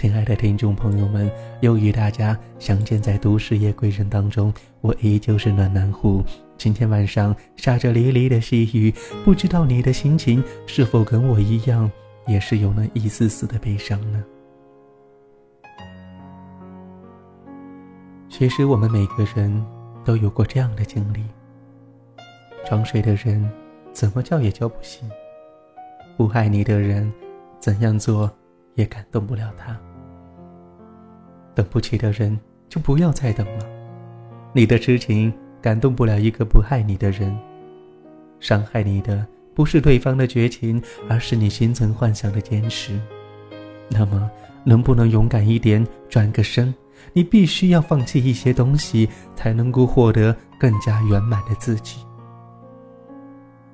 亲爱的听众朋友们，又与大家相见在都市夜归人当中，我依旧是暖男户。今天晚上下着沥沥的细雨，不知道你的心情是否跟我一样，也是有那一丝丝的悲伤呢？其实我们每个人都有过这样的经历：装睡的人，怎么叫也叫不醒；不爱你的人，怎样做也感动不了他。等不起的人就不要再等了。你的痴情感动不了一个不爱你的人，伤害你的不是对方的绝情，而是你心存幻想的坚持。那么，能不能勇敢一点，转个身？你必须要放弃一些东西，才能够获得更加圆满的自己。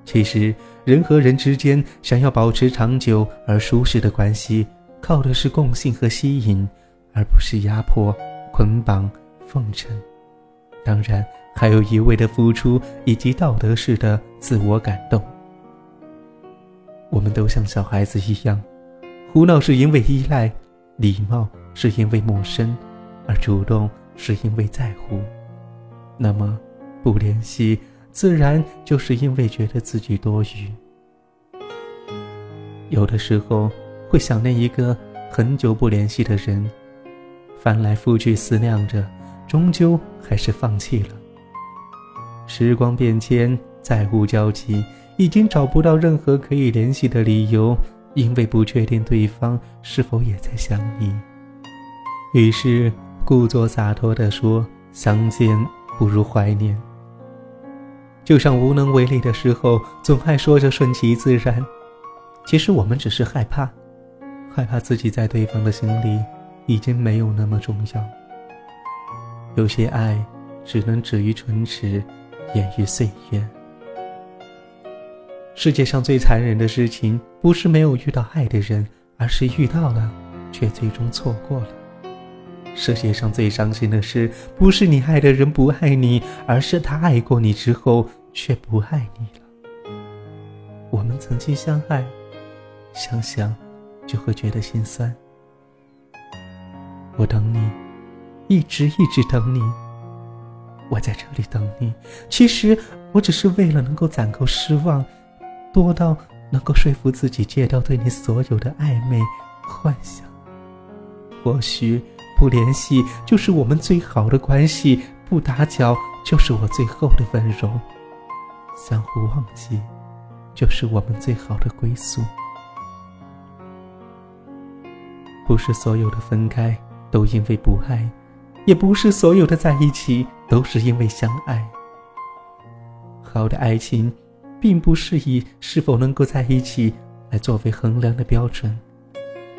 其实，人和人之间想要保持长久而舒适的关系，靠的是共性和吸引。而不是压迫、捆绑、奉承，当然还有一味的付出以及道德式的自我感动。我们都像小孩子一样，胡闹是因为依赖，礼貌是因为陌生，而主动是因为在乎。那么，不联系自然就是因为觉得自己多余。有的时候会想念一个很久不联系的人。翻来覆去思量着，终究还是放弃了。时光变迁，再无交集，已经找不到任何可以联系的理由，因为不确定对方是否也在想你。于是故作洒脱地说：“相见不如怀念。”就像无能为力的时候，总爱说着顺其自然。其实我们只是害怕，害怕自己在对方的心里。已经没有那么重要。有些爱只能止于唇齿，掩于岁月。世界上最残忍的事情，不是没有遇到爱的人，而是遇到了，却最终错过了。世界上最伤心的事，不是你爱的人不爱你，而是他爱过你之后，却不爱你了。我们曾经相爱，想想就会觉得心酸。我等你，一直一直等你。我在这里等你。其实我只是为了能够攒够失望，多到能够说服自己戒掉对你所有的暧昧幻想。或许不联系就是我们最好的关系，不打搅就是我最后的温柔，相互忘记就是我们最好的归宿。不是所有的分开。都因为不爱，也不是所有的在一起都是因为相爱。好的爱情，并不是以是否能够在一起来作为衡量的标准。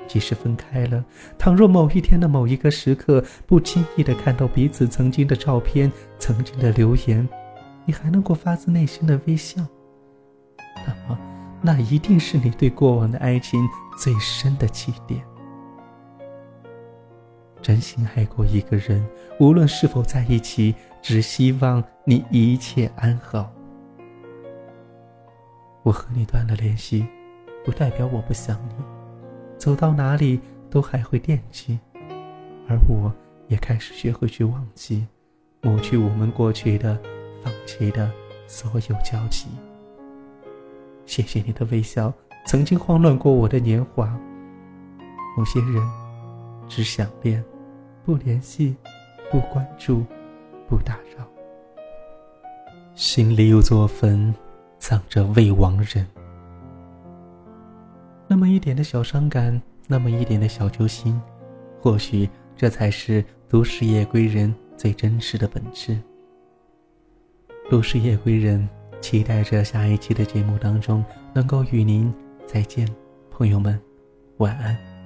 即使分开了，倘若某一天的某一个时刻，不经意的看到彼此曾经的照片、曾经的留言，你还能够发自内心的微笑，那么，那一定是你对过往的爱情最深的起点。真心爱过一个人，无论是否在一起，只希望你一切安好。我和你断了联系，不代表我不想你，走到哪里都还会惦记。而我也开始学会去忘记，抹去我们过去的、放弃的所有交集。谢谢你的微笑，曾经慌乱过我的年华。某些人，只想念。不联系，不关注，不打扰。心里有座坟，葬着未亡人。那么一点的小伤感，那么一点的小揪心，或许这才是都市夜归人最真实的本质。都市夜归人期待着下一期的节目当中能够与您再见，朋友们，晚安。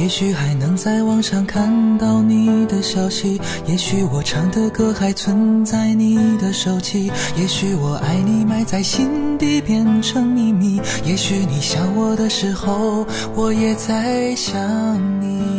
也许还能在网上看到你的消息，也许我唱的歌还存在你的手机，也许我爱你埋在心底变成秘密，也许你想我的时候，我也在想你。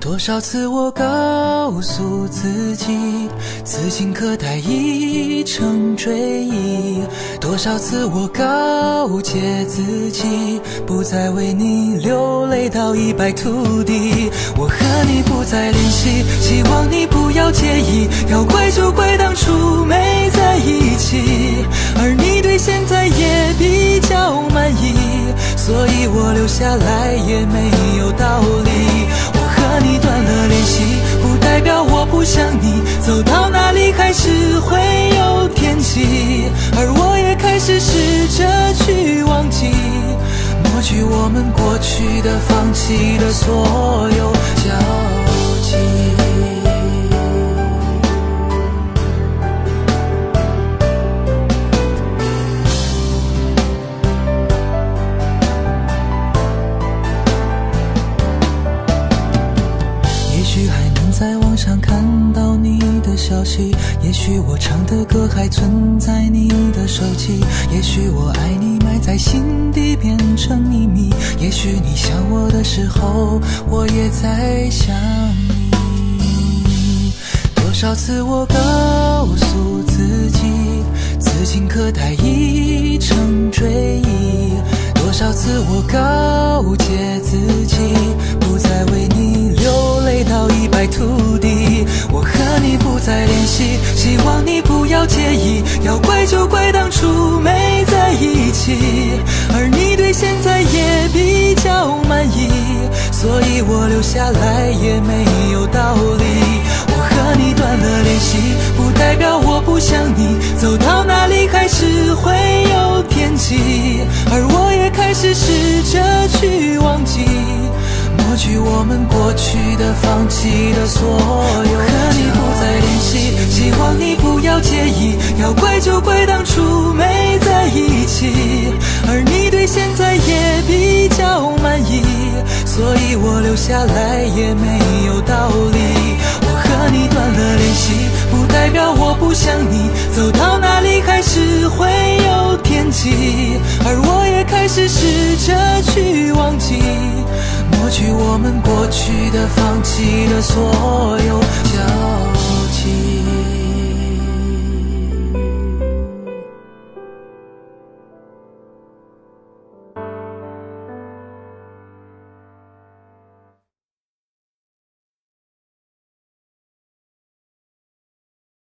多少次我告诉自己，此情可待已成追忆；多少次我告诫自己，不再为你流泪到一败涂地。我和你不再联系，希望你不要介意。要怪就怪当许我唱的歌还存在你的手机，也许我爱你埋在心底变成秘密，也许你想我的时候，我也在想你。多少次我告介意。要怪就怪当初没在一起，而你对现在也比较满意，所以我留下来也没有道理。我和你断了联系，不代表我不想你。走到哪里还是会有惦记，而我也开始试着去忘记。抹去我们过去的、放弃的所有。和你不再联系，希望你不要介意。要怪就怪当初没在一起，而你对现在也比较满意，所以我留下来也没有道理。和你断了联系，不代表我不想你。走到哪里还是会有天气，而我也开始试着去忘记。抹去我们过去的、放弃的所有交。